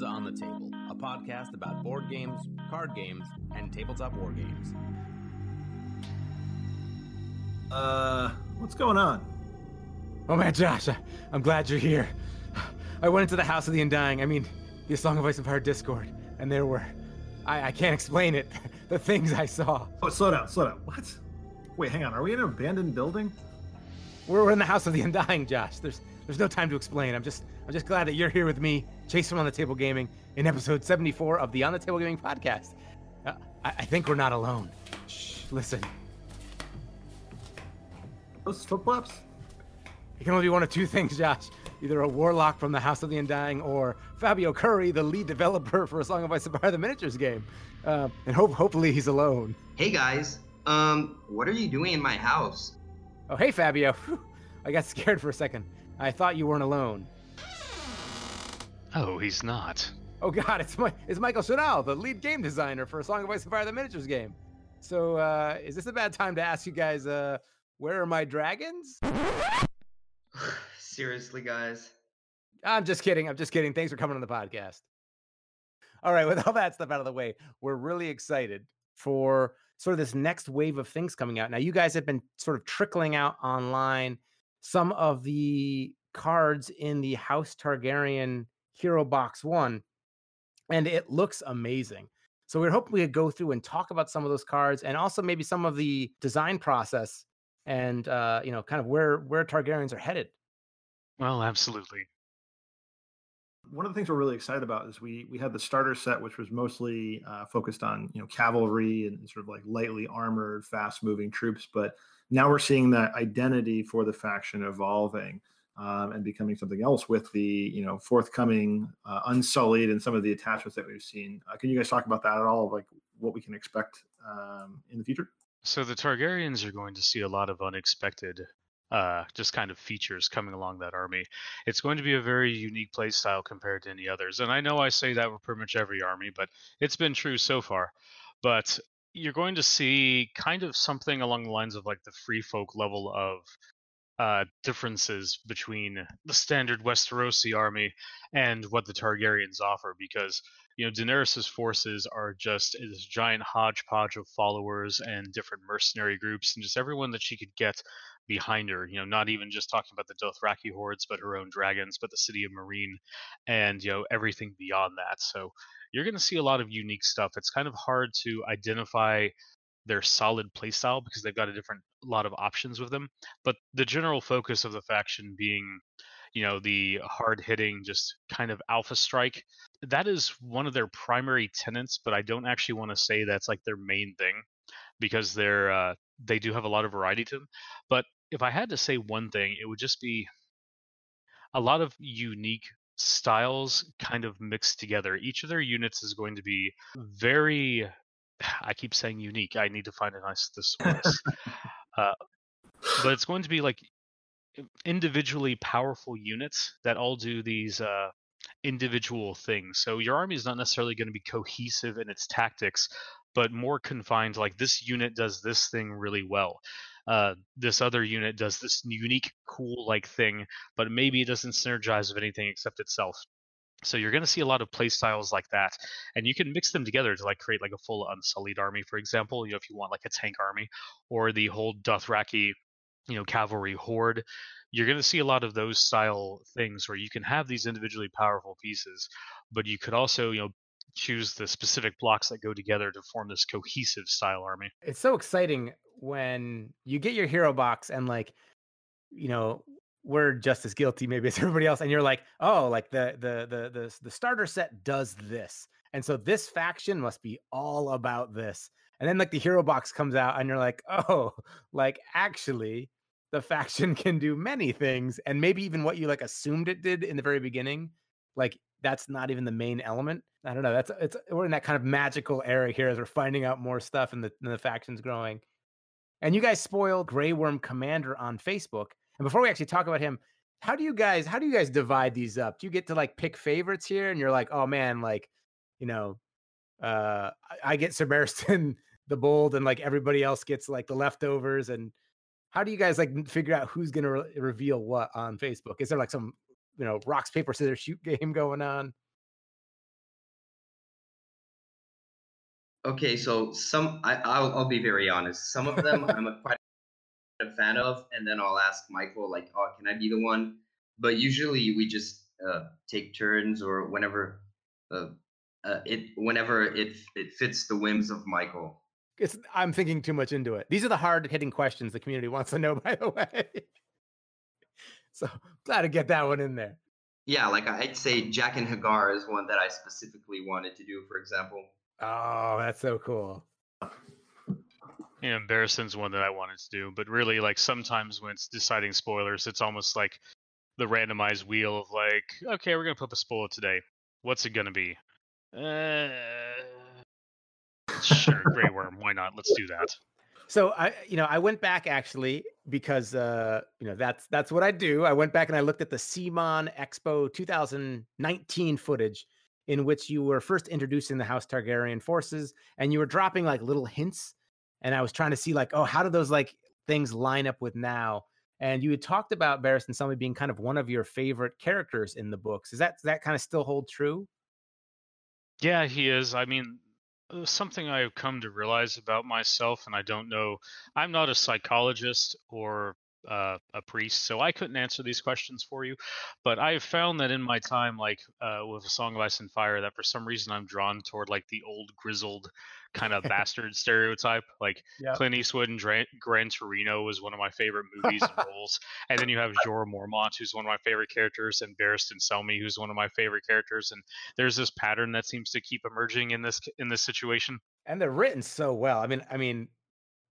Welcome On the Table, a podcast about board games, card games, and tabletop war games. Uh, what's going on? Oh man, Josh, I, am glad you're here. I went into the House of the Undying, I mean, the Song of Ice and Fire Discord, and there were. I, I can't explain it. the things I saw. Oh, slow down, slow down. What? Wait, hang on. Are we in an abandoned building? We're in the House of the Undying, Josh. There's there's no time to explain. I'm just I'm just glad that you're here with me, Chase from On the Table Gaming, in episode 74 of the On the Table Gaming podcast. Uh, I, I think we're not alone. Shh, listen. Those flip flops? It can only be one of two things, Josh. Either a warlock from the House of the Undying or Fabio Cury, the lead developer for A Song of Ice and Fire the Miniatures game. Uh, and hope hopefully he's alone. Hey guys, um, what are you doing in my house? Oh, hey Fabio. I got scared for a second. I thought you weren't alone. Oh, he's not. Oh God, it's my it's Michael Shinall, the lead game designer for A Song of Ice and Fire the Miniatures game. So, uh, is this a bad time to ask you guys, uh, where are my dragons? Seriously, guys. I'm just kidding. I'm just kidding. Thanks for coming on the podcast. All right, with all that stuff out of the way, we're really excited for sort of this next wave of things coming out. Now, you guys have been sort of trickling out online some of the cards in the House Targaryen Hero Box 1, and it looks amazing. So we're hoping we could go through and talk about some of those cards and also maybe some of the design process and uh, you know, kind of where where Targaryens are headed. Well, absolutely. One of the things we're really excited about is we we had the starter set, which was mostly uh, focused on you know cavalry and sort of like lightly armored, fast moving troops. But now we're seeing that identity for the faction evolving um, and becoming something else with the you know forthcoming uh, unsullied and some of the attachments that we've seen. Uh, can you guys talk about that at all? Like what we can expect um, in the future? So the Targaryens are going to see a lot of unexpected uh, just kind of features coming along that army. It's going to be a very unique play style compared to any others. And I know I say that with pretty much every army, but it's been true so far. But you're going to see kind of something along the lines of like the free folk level of uh, differences between the standard Westerosi army and what the Targaryens offer because you know Daenerys's forces are just this giant hodgepodge of followers and different mercenary groups and just everyone that she could get behind her you know not even just talking about the Dothraki hordes but her own dragons but the city of Meereen and you know everything beyond that. So you're going to see a lot of unique stuff. It's kind of hard to identify their solid playstyle because they've got a different lot of options with them. But the general focus of the faction being, you know, the hard hitting, just kind of alpha strike, that is one of their primary tenets. But I don't actually want to say that's like their main thing because they're uh, they do have a lot of variety to them. But if I had to say one thing, it would just be a lot of unique styles kind of mixed together. Each of their units is going to be very I keep saying unique. I need to find a nice thesaurus. uh, but it's going to be like individually powerful units that all do these uh, individual things. So your army is not necessarily going to be cohesive in its tactics, but more confined. Like this unit does this thing really well. Uh, this other unit does this unique, cool like thing, but maybe it doesn't synergize with anything except itself. So you're going to see a lot of play styles like that, and you can mix them together to like create like a full unsullied army, for example. You know, if you want like a tank army or the whole Dothraki, you know, cavalry horde, you're going to see a lot of those style things where you can have these individually powerful pieces, but you could also you know choose the specific blocks that go together to form this cohesive style army. It's so exciting when you get your hero box and like you know we're just as guilty maybe as everybody else and you're like oh like the the the the, the starter set does this and so this faction must be all about this and then like the hero box comes out and you're like oh like actually the faction can do many things and maybe even what you like assumed it did in the very beginning like that's not even the main element? I don't know that's it's we're in that kind of magical era here as we're finding out more stuff and the, and the factions growing. And you guys spoiled Grey Worm Commander on Facebook and before we actually talk about him, how do you guys how do you guys divide these up? Do you get to like pick favorites here, and you're like, oh man, like you know, uh, I, I get Sir the bold, and like everybody else gets like the leftovers. And how do you guys like figure out who's gonna re- reveal what on Facebook? Is there like some you know rocks paper scissors shoot game going on? Okay, so some I, will I'll be very honest. Some of them I'm quite a fan of, and then I'll ask Michael like, "Oh, can I be the one?" But usually we just uh, take turns, or whenever uh, uh, it whenever it it fits the whims of Michael. It's, I'm thinking too much into it. These are the hard hitting questions the community wants to know. By the way, so glad to get that one in there. Yeah, like I'd say Jaqen H'ghar is one that I specifically wanted to do, for example. Oh, that's so cool. You know, Barristan's one that I wanted to do, but really, like sometimes when it's deciding spoilers, it's almost like the randomized wheel of like, okay, we're gonna put the spoiler today. What's it gonna be? Uh, sure, Grey Worm. Why not? Let's do that. So I, you know, I went back actually because uh, you know that's that's what I do. I went back and I looked at the CMON Expo 2019 footage in which you were first introducing the House Targaryen forces, and you were dropping like little hints. And I was trying to see like, oh, how do those like things line up with now? And you had talked about Barristan Selmy being kind of one of your favorite characters in the books. Is that that kind of still hold true? Yeah, he is. I mean, uh, something I've come to realize about myself, and I don't know, I'm not a psychologist or uh, a priest, so I couldn't answer these questions for you. But I've found that in my time, like uh, with A Song of Ice and Fire, that for some reason I'm drawn toward like the old grizzled kind of bastard stereotype. Like Yeah. Clint Eastwood and Dra- Gran Torino was one of my favorite movies and roles. And then you have Jorah Mormont, who's one of my favorite characters, and Barristan Selmy, who's one of my favorite characters. And there's this pattern that seems to keep emerging in this in this situation. and they're written so well. I mean, I mean,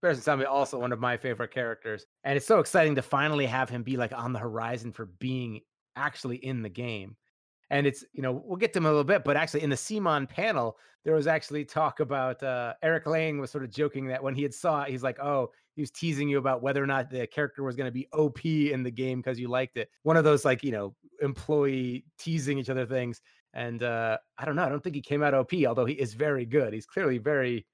Barristan Selmy also one of my favorite characters, and it's so exciting to finally have him be like on the horizon for being actually in the game. And it's you know we'll get to him a little bit, but actually in the CMON panel there was actually talk about uh, Eric Lang was sort of joking that when he had saw it, he's like, oh, he was teasing you about whether or not the character was going to be OP in the game because you liked it. One of those like you know employee teasing each other things. And uh, I don't know. I don't think he came out OP, although he is very good. He's clearly very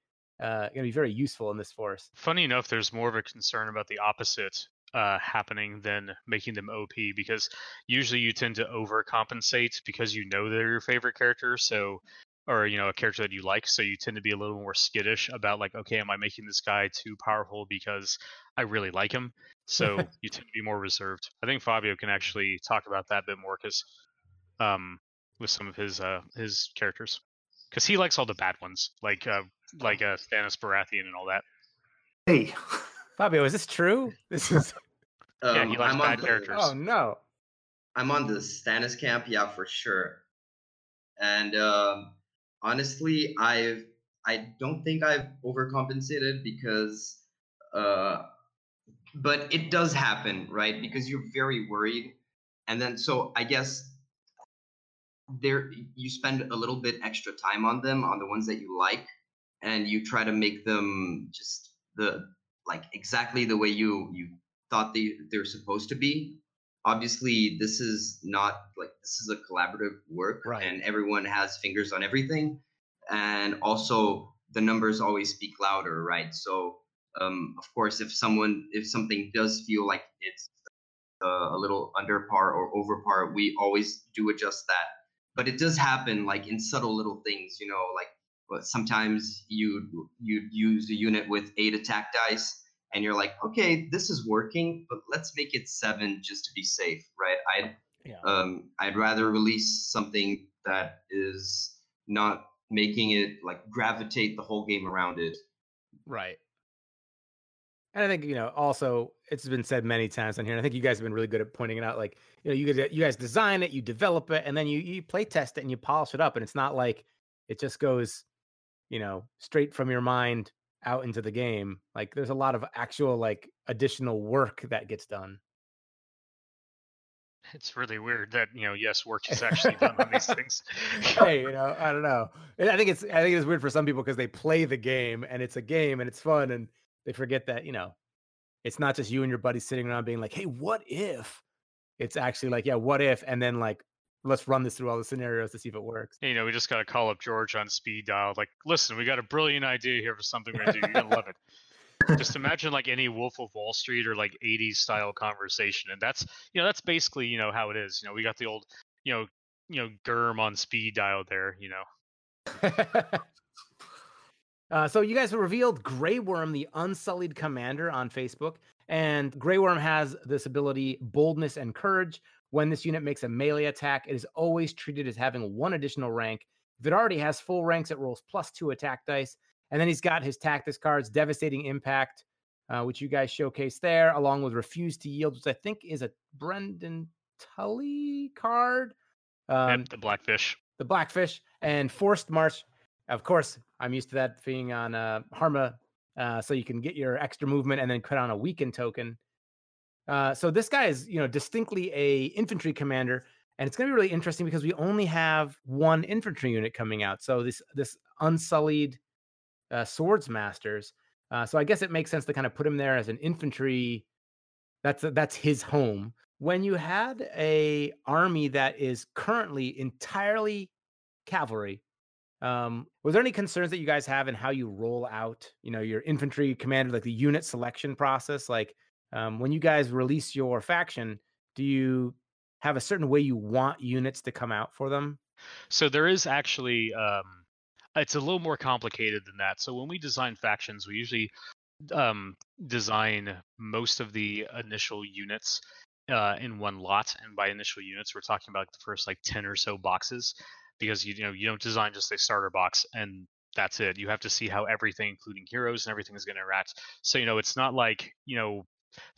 uh, going to be very useful in this force. Funny enough, there's more of a concern about the opposite uh, happening than making them OP because usually you tend to overcompensate because you know they're your favorite character. So, or you know, a character that you like. So you tend to be a little more skittish about like, okay, am I making this guy too powerful because I really like him? So you tend to be more reserved. I think Fabio can actually talk about that a bit more because, um, with some of his uh his characters, because he likes all the bad ones like uh like uh Stannis Baratheon and all that. Hey, Fabio, is this true? This is Yeah, Um, he likes I'm bad the- characters. oh no. I'm on the Stannis camp, yeah, for sure. And um, honestly, I've I don't think I've overcompensated because, uh, but it does happen, right? Because you're very worried, and then so I guess there you spend a little bit extra time on them on the ones that you like, and you try to make them just the like exactly the way you you thought they they're supposed to be. Obviously this is not like this is a collaborative work Right. and everyone has fingers on everything. And also the numbers always speak louder right? So um, of course if someone if something does feel like it's uh, a little under par or over par we always do adjust that. But it does happen like in subtle little things you know like sometimes you you use a unit with eight attack dice and you're like okay this is working but let's make it seven just to be safe right i Yeah. um i'd rather release something that is not making it like gravitate the whole game around it Right. And I think, you know, also it's been said many times on here. And I think you guys have been really good at pointing it out. Like, you know, you guys you guys design it, you develop it, and then you you play test it and you polish it up. And it's not like it just goes, you know, straight from your mind out into the game. Like there's a lot of actual like additional work that gets done. It's really weird that you know, yes, work is actually done on these things. hey, you know, I don't know. I think it's I think it's weird for some people because they play the game and it's a game and it's fun and they forget that, you know, it's not just you and your buddies sitting around being like, "Hey, what if?" It's actually like, "Yeah, what if?" and then like, let's run this through all the scenarios to see if it works. you know, we just got to call up George on speed dial. Like, listen, we got a brilliant idea here for something we're gonna do. You're gonna love it. Just imagine like any Wolf of Wall Street or like 80s style conversation, and that's you know that's basically you know how it is. You know, we got the old you know you know Germ on speed dial there. You know, Uh, so you guys revealed Grey Worm, the Unsullied Commander, on Facebook, and Grey Worm has this ability, Boldness and Courage. When this unit makes a melee attack, it is always treated as having one additional rank. If it already has full ranks, it rolls plus two attack dice. And then he's got his tactics cards, Devastating Impact, uh, which you guys showcased there, along with Refuse to Yield, which I think is a Brynden Tully card. Um, yep, the Blackfish. The Blackfish and Forced March. Of course, I'm used to that being on uh, Harma, uh, so you can get your extra movement and then cut on a weaken token. Uh, so this guy is, you know, distinctly a infantry commander, and it's going to be really interesting because we only have one infantry unit coming out. So this this unsullied uh, swords masters. Uh, so I guess it makes sense to kind of put him there as an infantry. That's that's his home. When you had a army that is currently entirely cavalry, um, was there any concerns that you guys have in how you roll out, you know, your infantry commander, like the unit selection process? Like um, when you guys release your faction, do you have a certain way you want units to come out for them? So there is actually um, it's a little more complicated than that. So when we design factions, we usually um, design most of the initial units uh, in one lot, and by initial units, we're talking about the first like ten or so boxes, because you, you know you don't design just a starter box and that's it. You have to see how everything, including heroes and everything, is going to interact. So you know, it's not like you know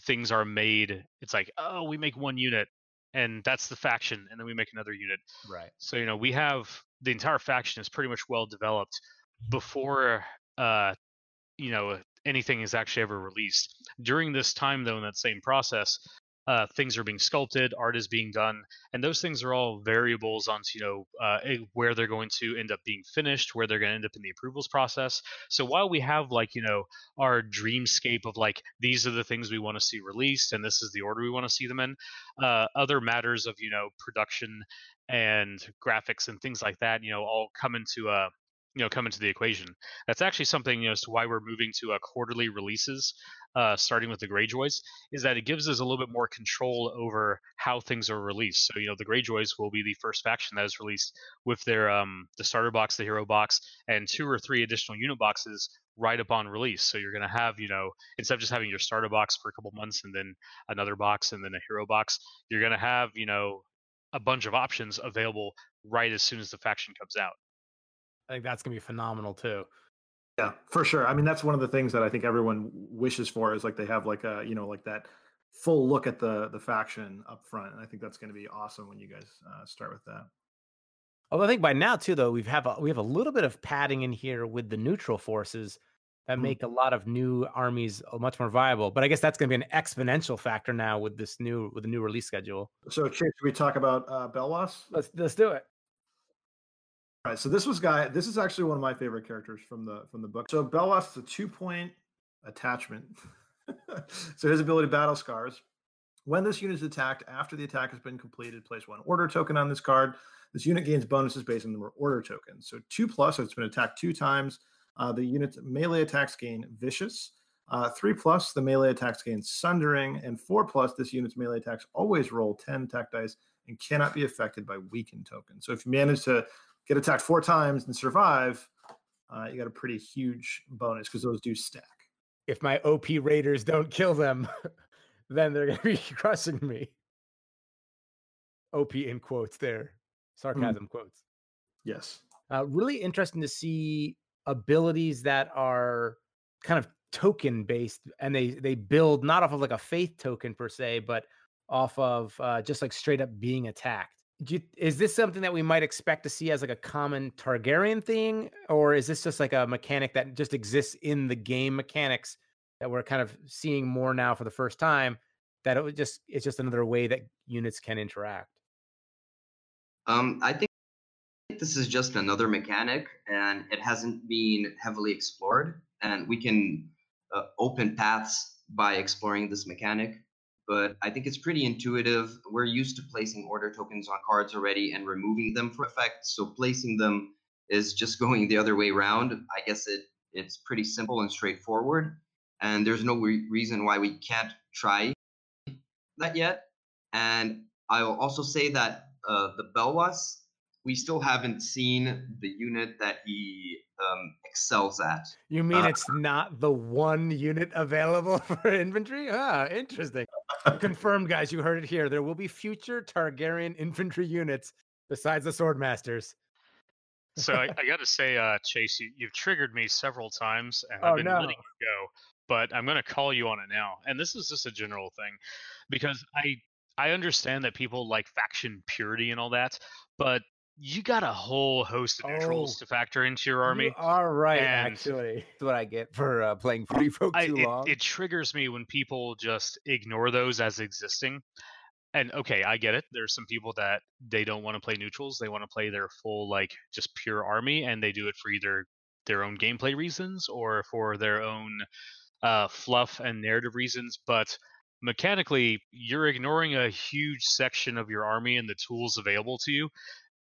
things are made. It's like oh, we make one unit and that's the faction, and then we make another unit. Right. So you know, we have the entire faction is pretty much well developed before uh, you know anything is actually ever released. During this time, though, in that same process, uh, things are being sculpted, art is being done, and those things are all variables onto you know uh, where they're going to end up being finished, where they're going to end up in the approvals process. So while we have like you know our dreamscape of like these are the things we want to see released, and this is the order we want to see them in, uh, other matters of you know production and graphics and things like that, you know, all come into a uh, you know come into the equation. That's actually something you know as to why we're moving to uh, quarterly releases, uh, starting with the Greyjoys, is that it gives us a little bit more control over how things are released. So you know the Greyjoys will be the first faction that is released with their um, the starter box, the hero box, and two or three additional unit boxes right upon release. So you're going to have, you know, instead of just having your starter box for a couple months and then another box and then a hero box, you're going to have, you know, a bunch of options available right as soon as the faction comes out. I think that's gonna be phenomenal too. Yeah, for sure. I mean, that's one of the things that I think everyone wishes for is like they have like a you know like that full look at the the faction up front, and I think that's going to be awesome when you guys uh, start with that. Although I think by now too, though we've have a, we have a little bit of padding in here with the neutral forces that mm-hmm. make a lot of new armies uh, much more viable. But I guess that's going to be an exponential factor now with this new with the new release schedule. So, Chase, should we talk about uh, Belwas? Let's let's do it. Right, so this was guy. This is actually one of my favorite characters from the from the book. So Belwas is a two point attachment. so his ability battle scars. When this unit is attacked after the attack has been completed, place one order token on this card. This unit gains bonuses based on the order token. So two plus, so it's been attacked two times. Uh, the unit's melee attacks gain vicious. Uh, three plus, the melee attacks gain sundering, and four plus, this unit's melee attacks always roll 10 attack dice and cannot be affected by weakened tokens. So if you manage to get attacked four times and survive, uh, you got a pretty huge bonus because those do stack. If my OP raiders don't kill them, then they're going to be crushing me. OP in quotes there, sarcasm mm. quotes. Yes. Uh, really interesting to see abilities that are kind of token based and they they build not off of like a faith token per se but off of uh, just like straight up being attacked you, is this something that we might expect to see as like a common Targaryen thing, or is this just like a mechanic that just exists in the game mechanics that we're kind of seeing more now for the first time? That it just it's just another way that units can interact. Um, I think this is just another mechanic, and it hasn't been heavily explored, and we can uh, open paths by exploring this mechanic but I think it's pretty intuitive. We're used to placing order tokens on cards already and removing them for effect. So placing them is just going the other way around. I guess it it's pretty simple and straightforward. And there's no re- reason why we can't try that yet. And I'll also say that uh, the Belwas, we still haven't seen the unit that he um, excels at. You mean Uh, it's not the one unit available for inventory? Ah, interesting. Confirmed, guys. You heard it here. There will be future Targaryen infantry units besides the Swordmasters. So I, I got to say, uh, Chase, you, you've triggered me several times, and Oh, I've been no. letting you go. But I'm going to call you on it now, and this is just a general thing, because I I understand that people like faction purity and all that, but you got a whole host of neutrals Oh, to factor into your army. You are right, and- actually. That's what I get for uh, playing Free Folk I, too it, long. it triggers me when people just ignore those as existing. And okay, I get it. There's some people that they don't want to play neutrals. They want to play their full, like, just pure army, and they do it for either their own gameplay reasons or for their own uh, fluff and narrative reasons. But mechanically, you're ignoring a huge section of your army and the tools available to you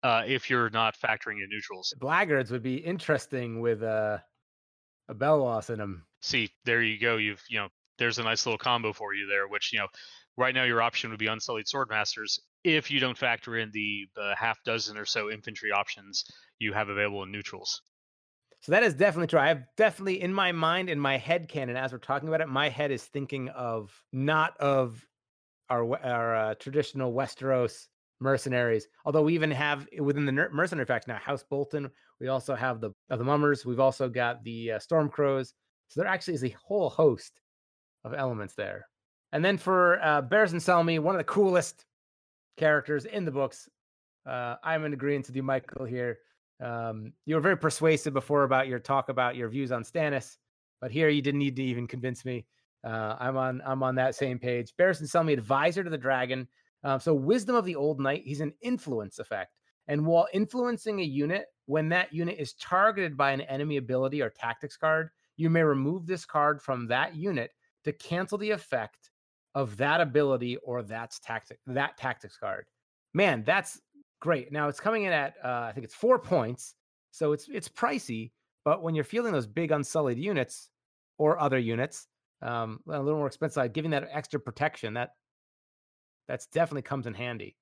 uh, if you're not factoring in neutrals. Blackguards would be interesting with uh, a Belwas in them. see there you go you've you know there's a nice little combo for you there which you know right now your option would be unsullied swordmasters if you don't factor in the, the half dozen or so infantry options you have available in neutrals So that is definitely true. I have definitely in my mind, in my head canon, as we're talking about it, my head is thinking of not of our our uh, traditional Westeros mercenaries. Although we even have within the mercenary faction now House Bolton. We also have the of the Mummers. We've also got the uh, Stormcrows. So there actually is a whole host of elements there. And then for uh, Barristan Selmy, one of the coolest characters in the books. Uh, I'm in agreement with you, Michael. Here, um, you were very persuasive before about your talk about your views on Stannis, but here you didn't need to even convince me. Uh, I'm on I'm on that same page. Barristan Selmy, advisor to the dragon. Um, so wisdom of the old knight. He's an influence effect, and while influencing a unit, when that unit is targeted by an enemy ability or tactics card, you may remove this card from that unit to cancel the effect of that ability or that's tactic that tactics card. Man, that's great. Now it's coming in at uh, I think it's four points, so it's it's pricey. But when you're fielding those big unsullied units or other units, um, a little more expensive, giving that extra protection that that's definitely comes in handy.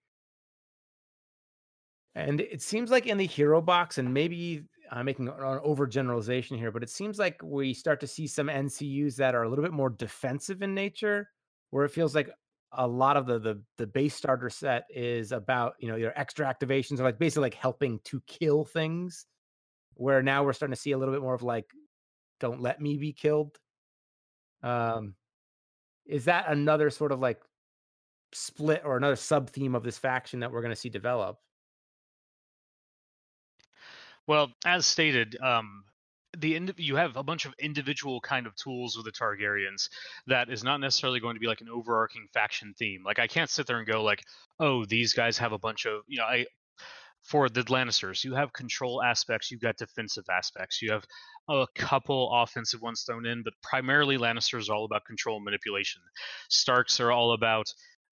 And it seems like in the hero box, and maybe I'm making an overgeneralization here, but it seems like we start to see some NCUs that are a little bit more defensive in nature, where it feels like a lot of the the, the base starter set is about you know your extra activations are like basically like helping to kill things. Where now we're starting to see a little bit more of like, don't let me be killed. Um, is that another sort of like split or another sub theme of this faction that we're going to see develop? Well, as stated, um, the indi- you have a bunch of individual kind of tools with the Targaryens that is not necessarily going to be like an overarching faction theme. Like I can't sit there and go like, oh, these guys have a bunch of you know I. For the Lannisters, you have control aspects, you've got defensive aspects, you have a couple offensive ones thrown in, but primarily Lannisters are all about control and manipulation. Starks are all about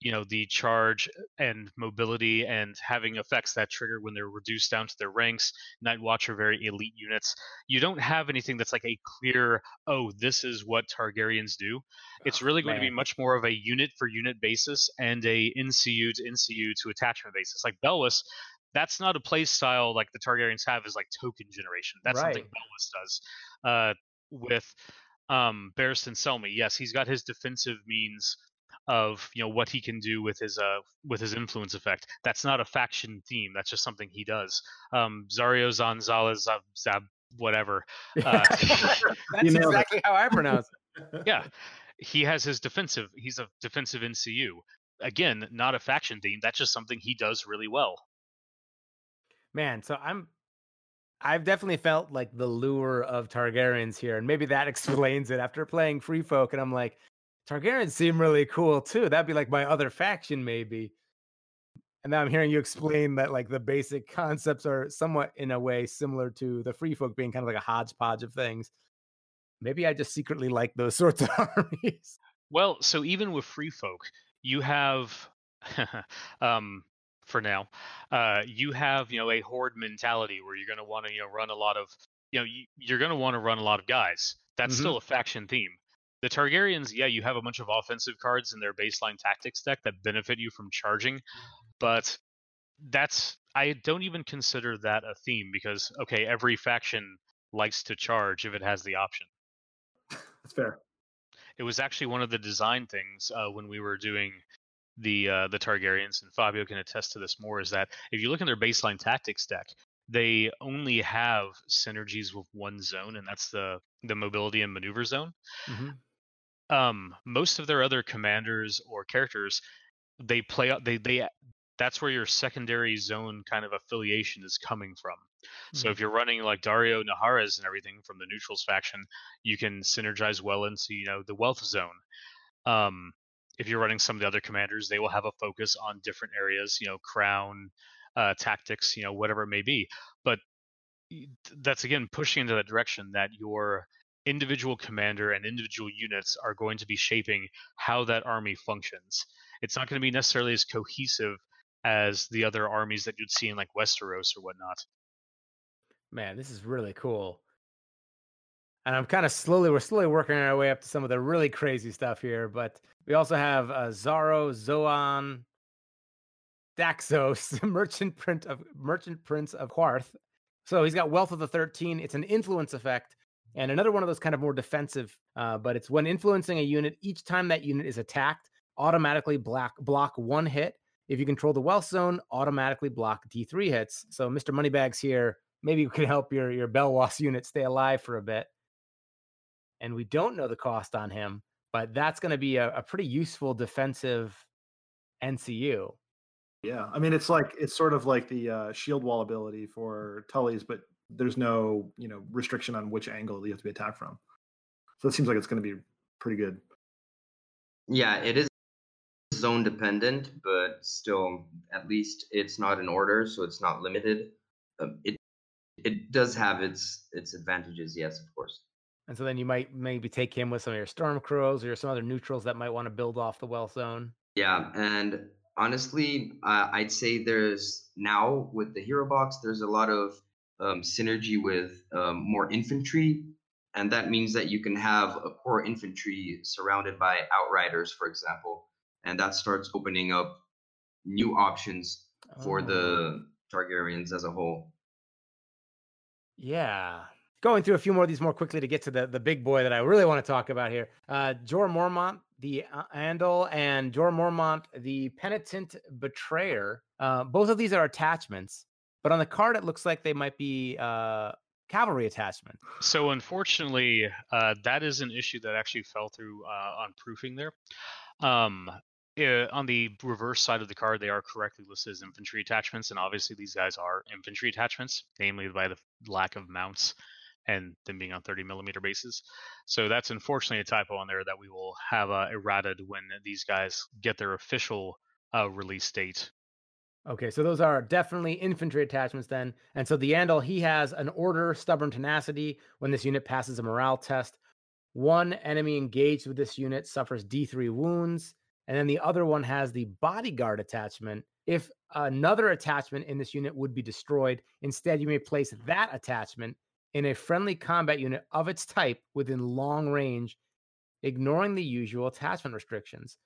you know the charge and mobility and having effects that trigger when they're reduced down to their ranks night watch are very elite units. You don't have anything that's like a clear oh this is what targaryens do. It's Oh, really going to be much more of a unit for unit basis and a ncu to ncu to attachment basis. Like belwas that's not a play style like the targaryens have is like token generation. That's something Right. belwas does uh, with um barristan selmy. Yes he's got his defensive means of you know what he can do with his uh with his influence effect. That's not a faction theme. That's just something he does. Um, Zario Zanzala Zab, Zab whatever. Uh, That's You it. exactly how I pronounce it. yeah, he has his defensive. He's a defensive NCU. Again, not a faction theme. That's just something he does really well. Man, so I'm I've definitely felt like the lure of Targaryens here, and maybe that explains it. After playing Free Folk, and I'm like, Targaryens seem really cool too. That'd be like my other faction, maybe. And now I'm hearing you explain that like the basic concepts are somewhat in a way similar to the Free Folk being kind of like a hodgepodge of things. Maybe I just secretly like those sorts of armies. Well, so even with free folk, you have, um, for now, uh, you have you know a horde mentality where you're going to want to you know run a lot of you know you, you're going to want to run a lot of guys. That's Mhm. still a faction theme. The Targaryens, yeah, you have a bunch of offensive cards in their baseline tactics deck that benefit you from charging, but that's I don't even consider that a theme because okay, every faction likes to charge if it has the option. That's fair. It was actually one of the design things uh, when we were doing the uh, the Targaryens, and Fabio can attest to this more. Is that if you look in their baseline tactics deck, they only have synergies with one zone, and that's the the mobility and maneuver zone. Mm-hmm. Um, most of their other commanders or characters, they play out. They they that's where your secondary zone kind of affiliation is coming from. So Mhm. if you're running like Daario Naharis and everything from the neutrals faction, you can synergize well into you know the wealth zone. Um, if you're running some of the other commanders, they will have a focus on different areas, you know, crown, uh, tactics, you know, whatever it may be. But that's again pushing into that direction that your individual commander and individual units are going to be shaping how that army functions. It's not going to be necessarily as cohesive as the other armies that you'd see in like Westeros or whatnot. Man, this is really cool. And I'm kind of slowly, we're slowly working our way up to some of the really crazy stuff here. But we also have uh, Zaro, Zoan, Daxos, Merchant prince of Merchant Prince of Qarth. So he's got Wealth of the 13. It's an influence effect. And another one of those kind of more defensive, uh, but it's when influencing a unit, each time that unit is attacked, automatically block, block one hit. If you control the wealth zone, automatically block D3 hits. So Mr. Moneybags here, maybe we could help your, your Belwas unit stay alive for a bit. And we don't know the cost on him, but that's going to be a, a pretty useful defensive NCU. Yeah, I mean it's like it's sort of like the uh, shield wall ability for Tully's, but there's no you know restriction on which angle you have to be attacked from. So it seems like it's going to be pretty good. Yeah, it is zone dependent, but still, at least it's not in order, so it's not limited. Um, it it does have its its advantages, yes, of course. And so then you might maybe take him with some of your storm crows or some other neutrals that might want to build off the wealth zone. Yeah, and honestly, uh, I'd say there's now with the hero box, there's a lot of um, synergy with um, more infantry, and that means that you can have a core infantry surrounded by outriders, for example, and that starts opening up new options for Oh. the Targaryens as a whole. Yeah. Going through a few more of these more quickly to get to the, the big boy that I really want to talk about here. Uh, Jorah Mormont, the uh, Andal, and Jorah Mormont, the Penitent Betrayer. Uh, both of these are attachments, but on the card it looks like they might be uh, cavalry attachment. So unfortunately, uh, that is an issue that actually fell through uh, on proofing there. Um, uh, on the reverse side of the card, they are correctly listed as infantry attachments, and obviously these guys are infantry attachments, namely by the lack of mounts and them being on 30 millimeter bases. So that's unfortunately a typo on there that we will have uh, errated when these guys get their official uh, release date. Okay, so those are definitely infantry attachments then. And so the Andal, he has an order, stubborn tenacity. When this unit passes a morale test, one enemy engaged with this unit suffers D3 wounds. And then the other one has the bodyguard attachment. If another attachment in this unit would be destroyed, instead you may place that attachment in a friendly combat unit of its type within long range, ignoring the usual attachment restrictions.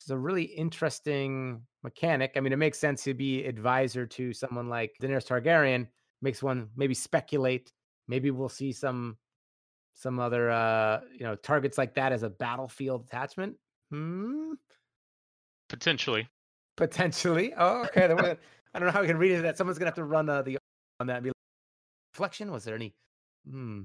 It's a really interesting mechanic. I mean, it makes sense to be advisor to someone like Daenerys Targaryen. Makes one maybe speculate. Maybe we'll see some some other uh, you know targets like that as a battlefield attachment. Hmm. Potentially. Potentially. Oh, okay. I don't know how we can read into that. Someone's gonna have to run uh, the on that and be like, reflection. Was there any? Hmm.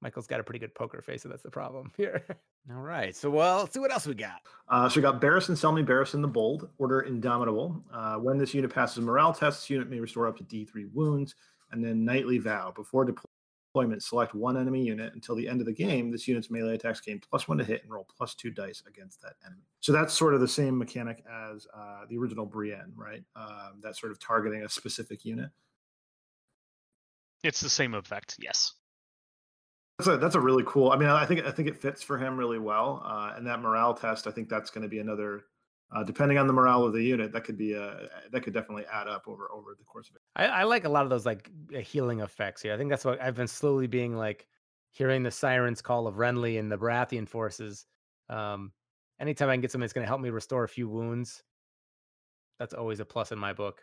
Michael's got a pretty good poker face, so that's the problem here. All right. So, well, let's see what else we got. Uh, so we got Barristan Selmy Barristan the Bold, Order Indomitable. Uh, when this unit passes a morale test, this unit may restore up to D3 wounds. And then Knightly Vow. Before deployment, select one enemy unit until the end of the game. This unit's melee attacks gain plus one to hit and roll plus two dice against that enemy. So that's sort of the same mechanic as uh, the original Brienne, right? Um, that's sort of targeting a specific unit. It's the same effect, yes. That's a that's a really cool. I mean, I think I think it fits for him really well. Uh, and that morale test, I think that's going to be another. Uh, depending on the morale of the unit, that could be a that could definitely add up over over the course of it. I, I like a lot of those like uh, healing effects here. I think that's what I've been slowly being like hearing the sirens call of Renly and the Baratheon forces. Um, anytime I can get something that's going to help me restore a few wounds, that's always a plus in my book.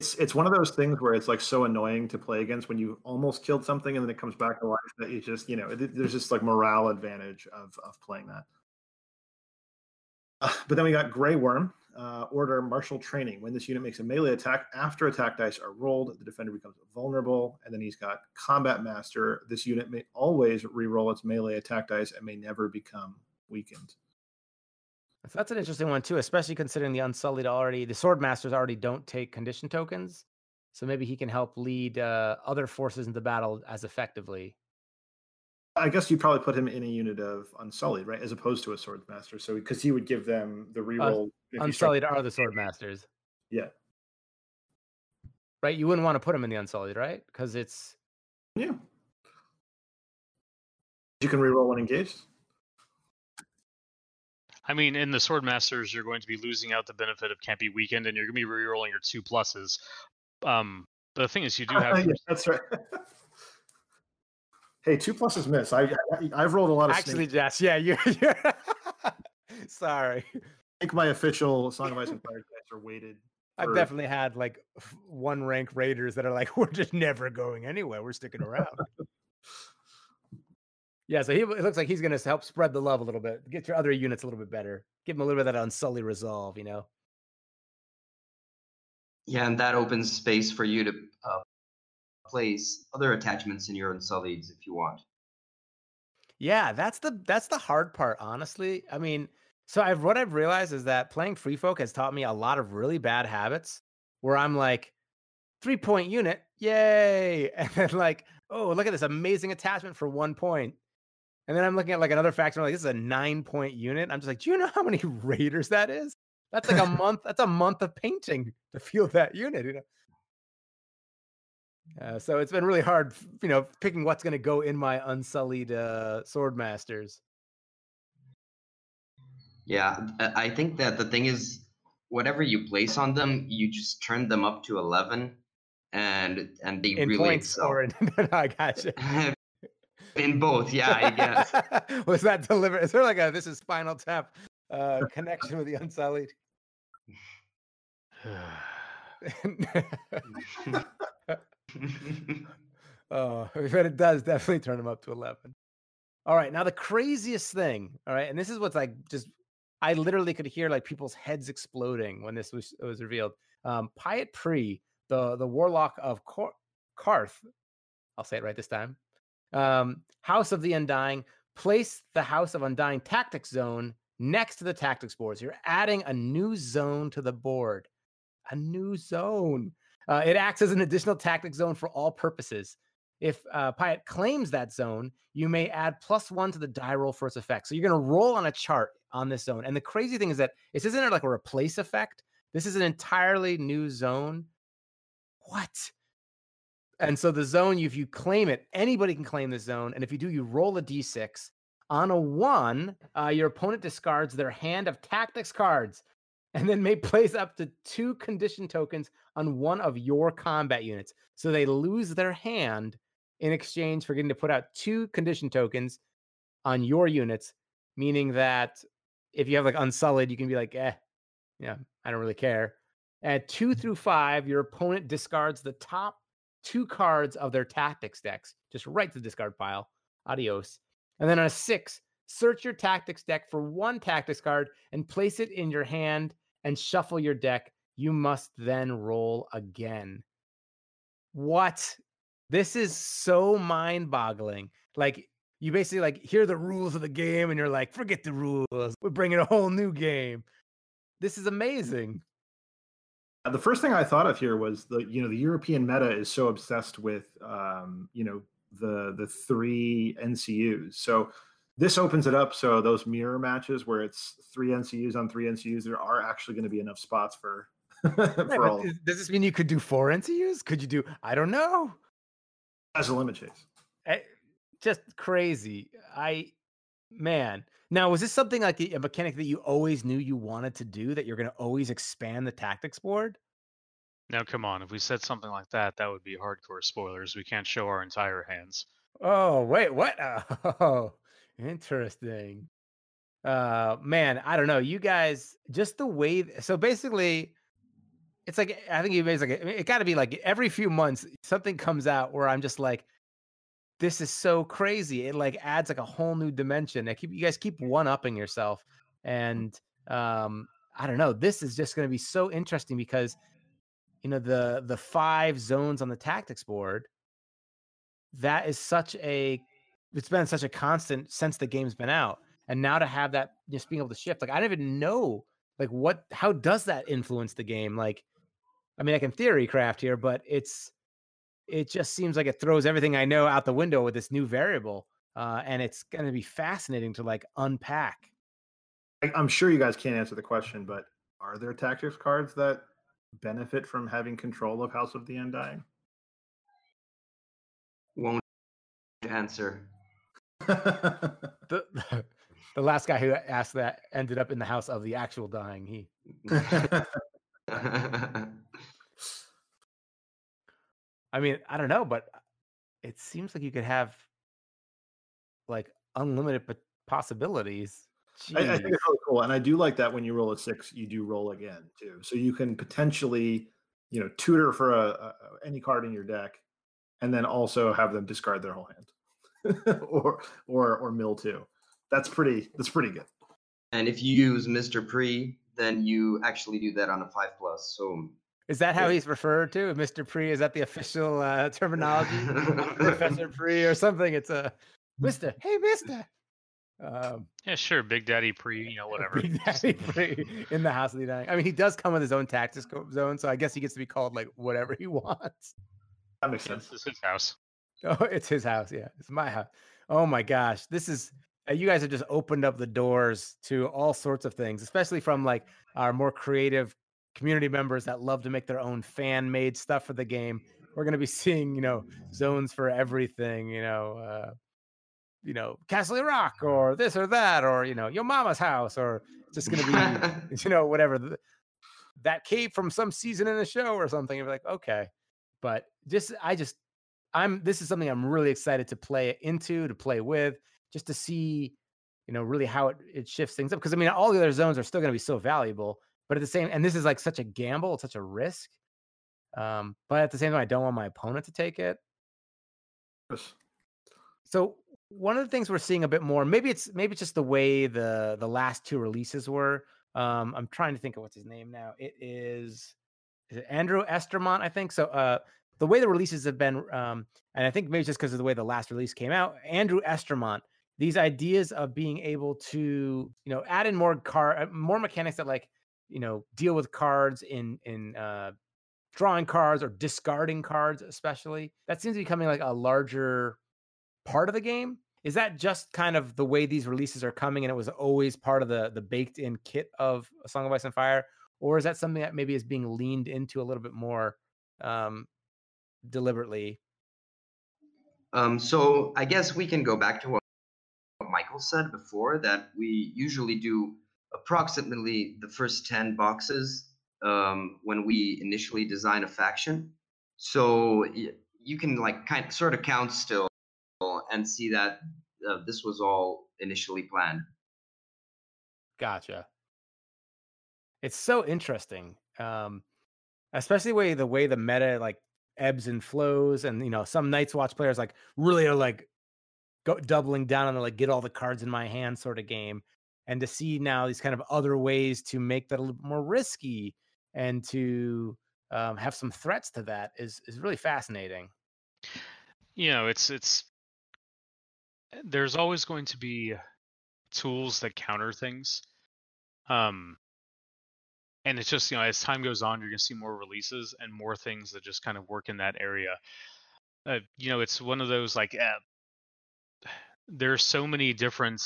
It's it's one of those things where it's like so annoying to play against when you almost killed something and then it comes back to life that you just you know there's just like morale advantage of of playing that. Uh, but then we got Grey Worm, uh, order martial training. When this unit makes a melee attack, after attack dice are rolled, the defender becomes vulnerable. And then he's got Combat Master. This unit may always re-roll its melee attack dice and may never become weakened. So that's an interesting one too, especially considering the Unsullied already, the Sword Masters already don't take condition tokens. So maybe he can help lead uh, other forces into battle as effectively. I guess you'd probably put him in a unit of Unsullied, right, as opposed to a Sword Master. So because he would give them the reroll. Uh, Unsullied are the Sword Masters. Yeah. Right, you wouldn't want to put him in the Unsullied, right? Because it's. Yeah. You can reroll when engaged. I mean, in the Sword Masters, you're going to be losing out the benefit of can't be weakened, and you're going to be rerolling your two pluses. Um, but the thing is, you do have. yeah, that's right. hey, two pluses miss. I, I have rolled a lot of. Actually, snakes. Jess, yeah, you're. you're Sorry. I think my official Song of Ice and Fire dice are weighted. I've definitely had like one rank raiders that are like, we're just never going anywhere. We're sticking around. Yeah, so he it looks like he's going to help spread the love a little bit, get your other units a little bit better, give them a little bit of that unsully resolve, you know. Yeah, and that opens space for you to uh, place other attachments in your unsullieds if you want. Yeah, that's the that's the hard part, honestly. I mean, so I've what I've realized is that playing free folk has taught me a lot of really bad habits where I'm like, three point unit, yay, and then like, oh, look at this amazing attachment for one point. And then I'm looking at like another faction, like this is a nine point unit. I'm just like, do you know how many raiders that is? That's like a month. That's a month of painting to field that unit. You know. Uh, so it's been really hard, you know, picking what's going to go in my unsullied uh, sword masters. Yeah, I think that the thing is, whatever you place on them, you just turn them up to eleven, and and they in really points excel. or in, I gotcha. In both, yeah, I guess. Was that delivered? Is there like a this is Spinal Tap uh, connection with the Unsullied? oh, but it does definitely turn them up to 11. All right, now the craziest thing, all right, and this is what's like just I literally could hear like people's heads exploding when this was was revealed. Um Pyat Pree, the the warlock of Kor- Qarth, I'll say it right this time, um, House of the Undying, place the House of Undying Tactics Zone next to the tactics boards. You're adding a new zone to the board. A new zone. Uh, it acts as an additional tactic zone for all purposes. If uh, Pyat claims that zone, you may add plus one to the die roll for its effect. So you're going to roll on a chart on this zone. And the crazy thing is that this isn't like a replace effect. This is an entirely new zone. What? And so the zone, if you claim it, anybody can claim the zone. And if you do, you roll a d6. On a one, uh, your opponent discards their hand of tactics cards and then may place up to two condition tokens on one of your combat units. So they lose their hand in exchange for getting to put out two condition tokens on your units, meaning that if you have like unsullied, you can be like, eh, yeah, I don't really care. At two through five, your opponent discards the top two cards of their tactics decks, just right to the discard pile. Adios. And then on a six, search your tactics deck for one tactics card and place it in your hand and shuffle your deck. You must then roll again. What? This is so mind boggling. Like, you basically like hear the rules of the game and you're like, forget the rules. We're bringing a whole new game. This is amazing. The first thing I thought of here was the you know the European meta is so obsessed with um, you know the the three NCUs. So this opens it up so those mirror matches where it's three NCUs on three NCUs, there are actually going to be enough spots for. for yeah, all. Does this mean you could do four NCUs? Could you do? I don't know. As a limit chase. I, eh, just crazy. I man. Now, was this something like a mechanic that you always knew you wanted to do? That you're going to always expand the tactics board? Now, come on. If we said something like that, that would be hardcore spoilers. We can't show our entire hands. Oh, wait, what? Oh, interesting. Uh, man, I don't know. You guys, just the way. So basically, it's like I think you like it got to be like every few months something comes out where I'm just like, this is so crazy. It like adds like a whole new dimension. I keep you guys keep one upping yourself, and um, I don't know. This is just going to be so interesting because you know the the five zones on the tactics board. That is such a it's been such a constant since the game's been out, and now to have that just being able to shift, like I don't even know like what how does that influence the game like i mean i can theory craft here but it's it just seems like it throws everything i know out the window with this new variable uh, and it's going to be fascinating to like unpack. I, i'm sure you guys can't answer the question but are there tactics cards that benefit from having control of house of the undying? Won't answer. the, the last guy who asked that ended up in the house of the actual dying he i mean i don't know but uh, it seems like you could have like unlimited p- possibilities I, I think it's really cool, and I do like that when you roll a six, you do roll again too. So you can potentially, you know, tutor for a, a any card in your deck, and then also have them discard their whole hand, or or or mill too. That's pretty. That's pretty good. and if you use Mr. Pree, then you actually do that on a five plus. So is that how he's referred to mr pree is that the official uh, terminology professor pree or something it's a mister hey mister um Yeah, sure. Big Daddy Pree, you know, whatever. Big Daddy Pree in the House of the Dying. I mean, he does come with his own tactics zone, so I guess he gets to be called like whatever he wants. That makes sense. This is his house. Oh, it's his house. Yeah, it's my house. Oh my gosh, this is uh, you guys have just opened up the doors to all sorts of things, especially from like our more creative community members that love to make their own fan-made stuff for the game. We're going to be seeing, you know, zones for everything. You know, uh, you know, Castle Rock or this or that, or you know, your mama's house, or just going to be, you know, whatever the, that cave from some season in a show or something. You're like, okay, but just I just I'm this is something I'm really excited to play into, to play with, just to see, you know, really how it, it shifts things up. Because I mean, all the other zones are still going to be so valuable, but at the same, and this is like such a gamble, it's such a risk. Um, but at the same time, I don't want my opponent to take it. Yes. So one of the things we're seeing a bit more, maybe it's maybe it's just the way the the last two releases were. Um, I'm trying to think of what's his name now. It is is it Andrew Estermont, I think. So uh the way the releases have been, um, and I think maybe just because of the way the last release came out, Andrew Estermont, these ideas of being able to, you know, add in more car more mechanics that like, you know, deal with cards in in uh drawing cards or discarding cards, especially. That seems to be becoming like a larger part of the game. Is that just kind of the way these releases are coming and it was always part of the the baked in kit of A Song of Ice and Fire? Or is that something that maybe is being leaned into a little bit more um deliberately? Um, so I guess we can go back to what, what Michael said before that we usually do approximately the first 10 boxes um, when we initially design a faction. So you can like kind of sort of count still and see that uh, this was all initially planned. Gotcha. It's so interesting. Um especially way the way the meta like ebbs and flows and you know some Night's Watch players like really are like go doubling down on the like get all the cards in my hand sort of game and to see now these kind of other ways to make that a little more risky and to um, have some threats to that is is really fascinating. You know, it's it's there's always going to be tools that counter things. Um and it's just, you know, as time goes on, you're going to see more releases and more things that just kind of work in that area. Uh, you know, it's one of those like uh, there's so many different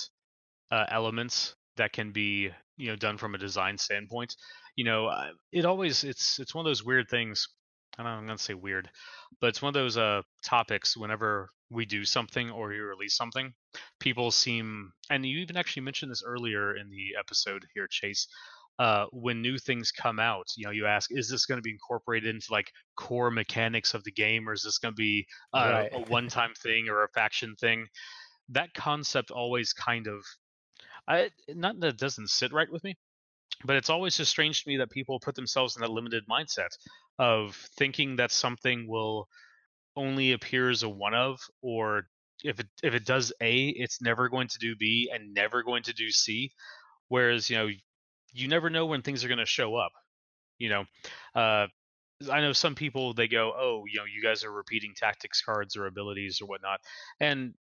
uh, elements that can be, you know, done from a design standpoint. You know, it always it's it's one of those weird things. I don't know, I'm going to say weird, but it's one of those uh topics whenever we do something or you release something, people seem and you even actually mentioned this earlier in the episode here, Chase uh, when new things come out, you know, you ask, is this going to be incorporated into like core mechanics of the game, or is this going to be uh, Right. a one-time thing or a faction thing? That concept always kind of, I not that doesn't sit right with me, but it's always just strange to me that people put themselves in that limited mindset of thinking that something will only appear as a one of or if it if it does A, it's never going to do B and never going to do C. Whereas, you know, you never know when things are going to show up. You know, uh, I know some people they go, oh, you know, you guys are repeating tactics cards or abilities or whatnot, and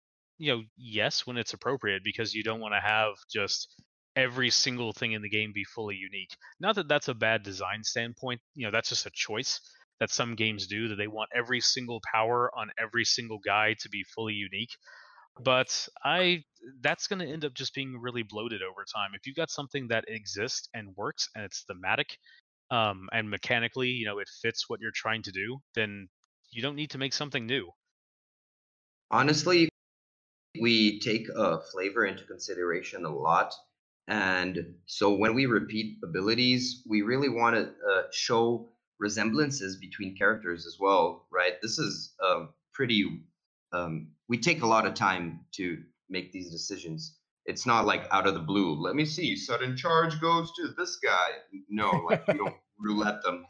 you know, yes, when it's appropriate, because you don't want to have just every single thing in the game be fully unique. Not that that's a bad design standpoint. You know, that's just a choice that some games do that they want every single power on every single guy to be fully unique but i that's going to end up just being really bloated over time if you've got something that exists and works and it's thematic um, and mechanically you know it fits what you're trying to do then you don't need to make something new honestly we take uh, flavor into consideration a lot and so when we repeat abilities we really want to uh, show resemblances between characters as well, right? This is uh, pretty. Um, we take a lot of time to make these decisions. It's not like out of the blue. Let me see. Sudden charge goes to this guy. No, like you don't roulette them.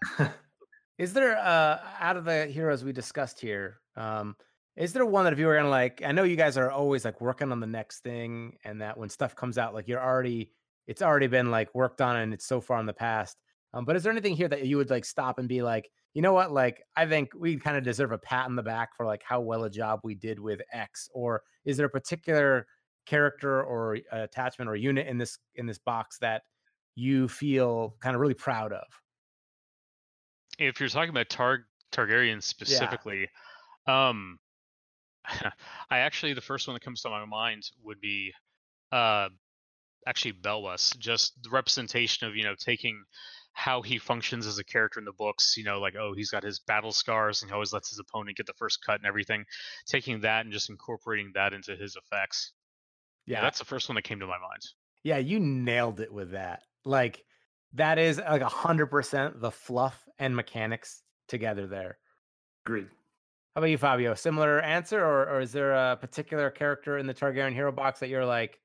Is there uh out of the heroes we discussed here? Um, is there one that if you were gonna like? I know you guys are always like working on the next thing, and that when stuff comes out, like you're already, it's already been like worked on, and it's so far in the past. Um, but is there anything here that you would like stop and be like, you know what? Like, I think we kind of deserve a pat on the back for like how well a job we did with X. Or is there a particular character or attachment or unit in this in this box that you feel kind of really proud of? If you're talking about Tar- Targaryen specifically, yeah. um, I actually the first one that comes to my mind would be uh actually Belwas, just the representation of you know taking how he functions as a character in the books. You know, like oh, he's got his battle scars and he always lets his opponent get the first cut and everything. Taking that and just incorporating that into his effects. Yeah, yeah that's the first one that came to my mind. Yeah, you nailed it with that. Like that is like a hundred percent the fluff and mechanics together there. Agreed. How about you, Fabio? Similar answer, or or is there a particular character in the Targaryen hero box that you're like,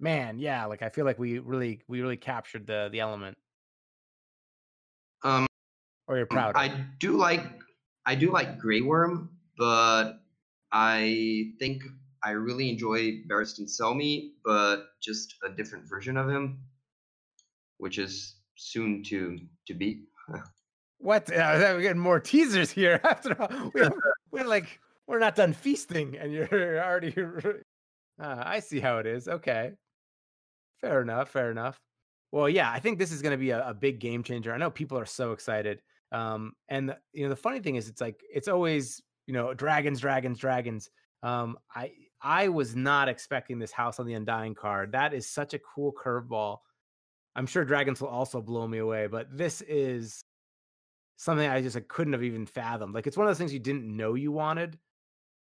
man, yeah, like I feel like we really we really captured the the element. Um, or you're proud. I do like I do like Grey Worm, but I think I really enjoy Barristan Selmy, but just a different version of him, which is soon to to be. what? Uh, we're getting more teasers here. After all, we're, we're like we're not done feasting, and you're already. Uh, I see how it is. Okay, fair enough. Fair enough. Well, yeah, I think this is going to be a, a, big game changer. I know people are so excited. Um, and the, you know, the funny thing is, it's like it's always you know dragons, dragons, dragons. Um, I I was not expecting this House on the Undying card. That is such a cool curveball. I'm sure dragons will also blow me away, but this is something I just I couldn't have even fathomed. Like it's one of those things you didn't know you wanted,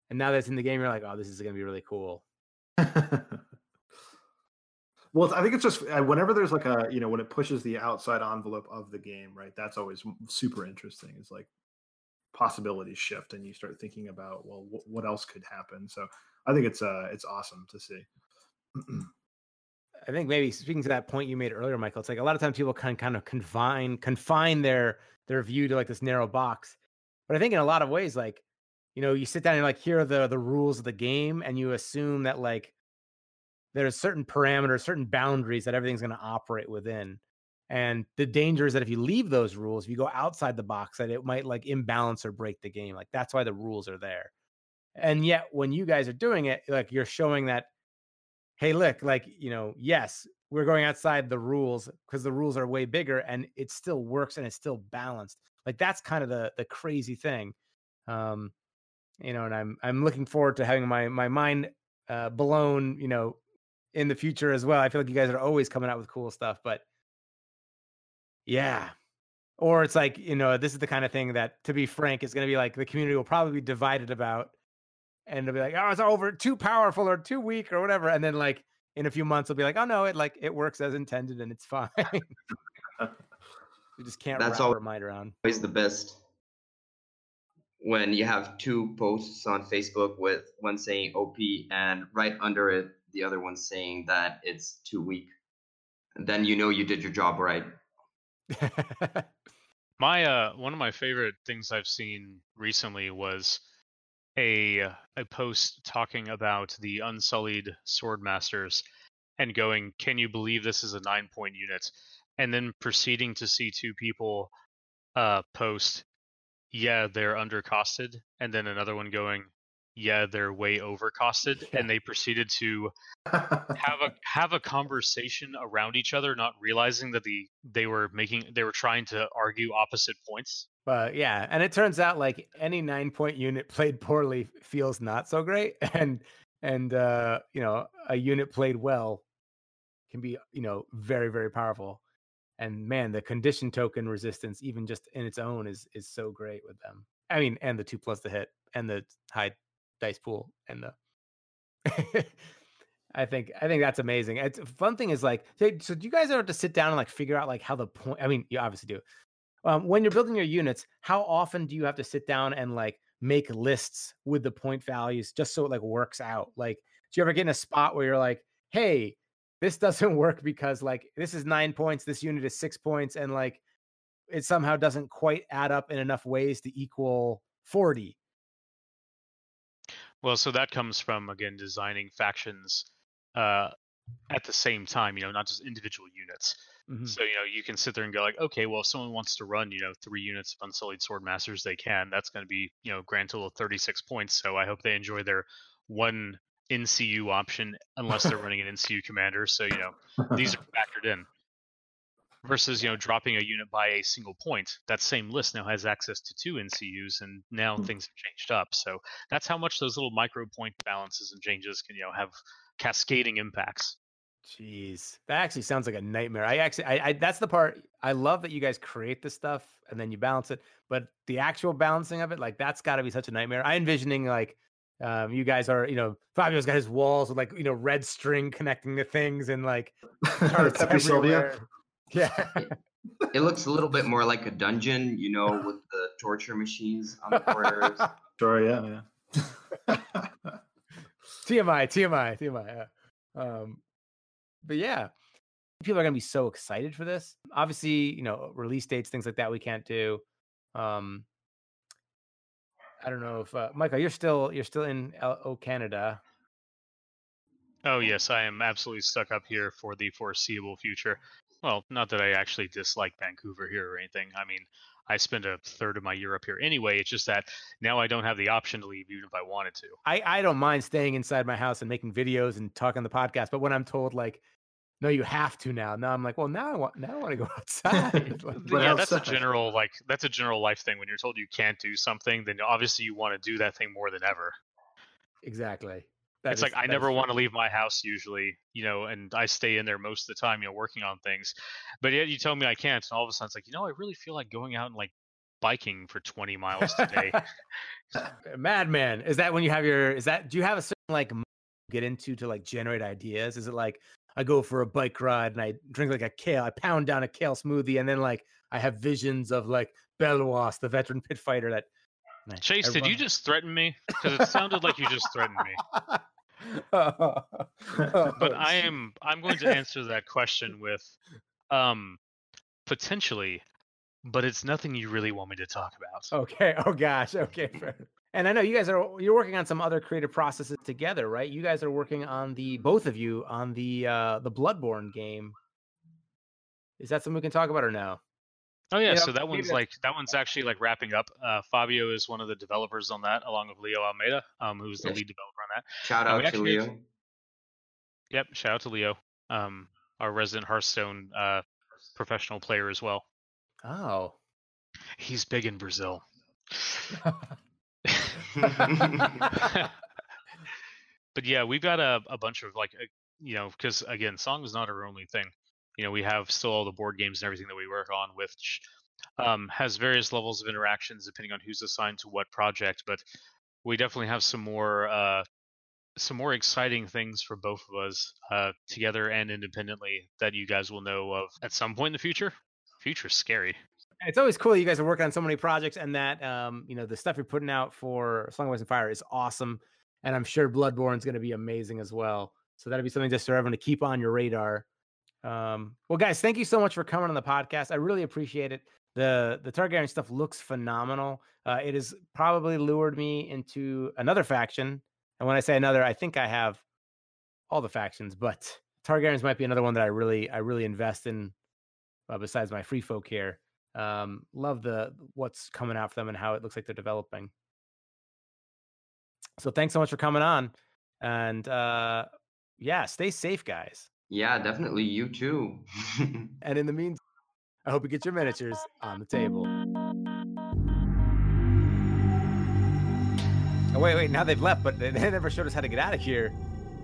and now that it's in the game, you're like, oh, this is going to be really cool. Well, I think it's just uh, whenever there's like a you know when it pushes the outside envelope of the game, right? That's always super interesting. It's like possibilities shift, and you start thinking about well, what else could happen. So I think it's uh it's awesome to see. I think maybe speaking to that point you made earlier, Michael, it's like a lot of times people can kind of confine confine their their view to like this narrow box. But I think in a lot of ways, like you know, you sit down and like here are the the rules of the game, and you assume that like there's certain parameters, certain boundaries that everything's going to operate within. And the danger is that if you leave those rules, if you go outside the box, that it might like imbalance or break the game. Like that's why the rules are there. And yet, when you guys are doing it, like you're showing that, hey, look, like, you know, yes, we're going outside the rules because the rules are way bigger and it still works and it's still balanced. Like that's kind of the the crazy thing. Um, you know, and I'm I'm looking forward to having my my mind uh blown, you know, in the future as well. I feel like you guys are always coming out with cool stuff, but yeah. Or it's like, you know, this is the kind of thing that, to be frank, is going to be like the community will probably be divided about. And they'll be like, oh, it's over too powerful or too weak or whatever. And then, like, in a few months, they'll be like, oh, no, it like it works as intended and it's fine. you just can't That's wrap all, our mind around. Always the best when you have two posts on Facebook with one saying OP and right under it the other one saying that it's too weak. then you know you did your job right. My uh, one of my favorite things I've seen recently was a a post talking about the Unsullied Swordmasters and going, "Can you believe this is a nine point unit?" And then proceeding to see two people uh, post, "Yeah, they're undercosted," and then another one going, "Yeah, they're way overcosted," Yeah. and they proceeded to have a have a conversation around each other, not realizing that the they were making they were trying to argue opposite points. But yeah, and it turns out like any nine point unit played poorly feels not so great, and and uh, you know a unit played well can be you know very very powerful. And man, the condition token resistance, even just in its own, is is so great with them. I mean, and the two plus the hit and the high dice pool and the. I think I think that's amazing. It's fun thing is like so, do you guys ever have to sit down and like figure out like how the point I mean you obviously do. Um, when you're building your units, how often do you have to sit down and like make lists with the point values just so it like works out? Like, do you ever get in a spot where you're like, hey, this doesn't work because like this is nine points, this unit is six points, and like it somehow doesn't quite add up in enough ways to equal 40. Well, so that comes from again designing factions uh, at the same time. You know, not just individual units. Mhm. So you know, you can sit there and go like, okay, well, if someone wants to run, you know, three units of Unsullied Swordmasters, they can. That's going to be, you know, grand total of 36 points. So I hope they enjoy their one NCU option, unless they're running an NCU commander. So you know, these are factored in. Versus, you know, dropping a unit by a single point. That same list now has access to two NCUs, and now Hmm. things have changed up. So that's how much those little micro point balances and changes can, you know, have cascading impacts. Jeez, that actually sounds like a nightmare. I actually, I, I, that's the part I love that you guys create this stuff and then you balance it, but the actual balancing of it, like that's got to be such a nightmare. I envisioning like, um, you guys are, you know, Fabio's got his walls with like, you know, red string connecting the things and like charts everywhere. Yeah, It looks a little bit more like a dungeon, you know, with the torture machines on the corners. Sure, yeah, yeah. TMI, TMI, TMI. Yeah. Um, but yeah, people are gonna be so excited for this. Obviously, you know, release dates, things like that, we can't do. Um, I don't know if uh, Michael, you're still you're still in L- O Canada. Oh yes, I am absolutely stuck up here for the foreseeable future. Well, not that I actually dislike Vancouver here or anything. I mean, I spend a third of my year up here anyway. It's just that now I don't have the option to leave, even if I wanted to. I I don't mind staying inside my house and making videos and talking on the podcast, but when I'm told like, no, you have to now. Now I'm like, well, now I want now I want to go outside. Like, But yeah, that's a general like that's a general life thing. When you're told you can't do something, then obviously you want to do that thing more than ever. exactly. That it's is- like I never want to leave my house usually, you know, and I stay in there most of the time, you know, working on things. But yet you tell me I can't, and all of a sudden it's like, you know, I really feel like going out and like biking for 20 miles today. Madman. Is that when you have your? Is that do you have a certain like get into to like generate ideas? Is it like I go for a bike ride and I drink like a kale, I pound down a kale smoothie, and then like I have visions of like Belwas, the veteran pit fighter that. Chase, I did you just threaten me? Because it sounded like you just threatened me. but I am I'm going to answer that question with um potentially, but it's nothing you really want me to talk about. Okay. Oh gosh. Okay. And I know you guys are you're working on some other creative processes together, right? You guys are working on the both of you on the uh the Bloodborne game. Is that something we can talk about or no? Oh yeah, Yeah, so that one's like that one's actually like wrapping up. Uh, Fabio is one of the developers on that, along with Leo Almeida, um, who's the Yes. lead developer on that. Shout Uh, out we to actually- Leo. Yep, shout out to Leo, um, our resident Hearthstone uh, professional player as well. Oh. He's big in Brazil. but yeah, we've got a, a bunch of like, uh, you know, because again, song is not our only thing. You know, we have still all the board games and everything that we work on, which um, has various levels of interactions depending on who's assigned to what project. But we definitely have some more, uh, some more exciting things for both of us uh, together and independently that you guys will know of at some point in the future. Future's scary. it's always cool you guys are working on so many projects and that um you know the stuff you're putting out for song of Ice and fire is awesome and i'm sure bloodborne's going to be amazing as well so that'll be something just for everyone to keep on your radar Um, well, guys, thank you so much for coming on the podcast. I really appreciate it. The the Targaryen stuff looks phenomenal. Uh, it has probably lured me into another faction, and when I say another, I think I have all the factions, but Targaryens might be another one that I really I really invest in. Uh, besides my free folk here, um, love the what's coming out for them and how it looks like they're developing. So thanks so much for coming on, and uh, yeah, stay safe, guys. Yeah, definitely. You too. and in the meantime, I hope you get your miniatures on the table. Oh, wait, wait. Now they've left, but they never showed us how to get out of here.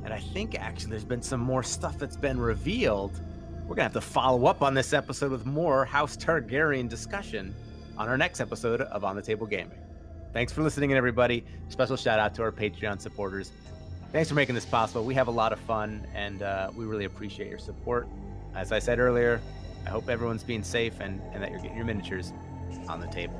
And I think actually there's been some more stuff that's been revealed. We're going to have to follow up on this episode with more House Targaryen discussion on our next episode of On the Table Gaming. Thanks for listening, everybody. Special shout out to our Patreon supporters. Thanks for making this possible. We have a lot of fun, and uh, we really appreciate your support. As I said earlier, I hope everyone's being safe and, and that you're getting your miniatures on the table.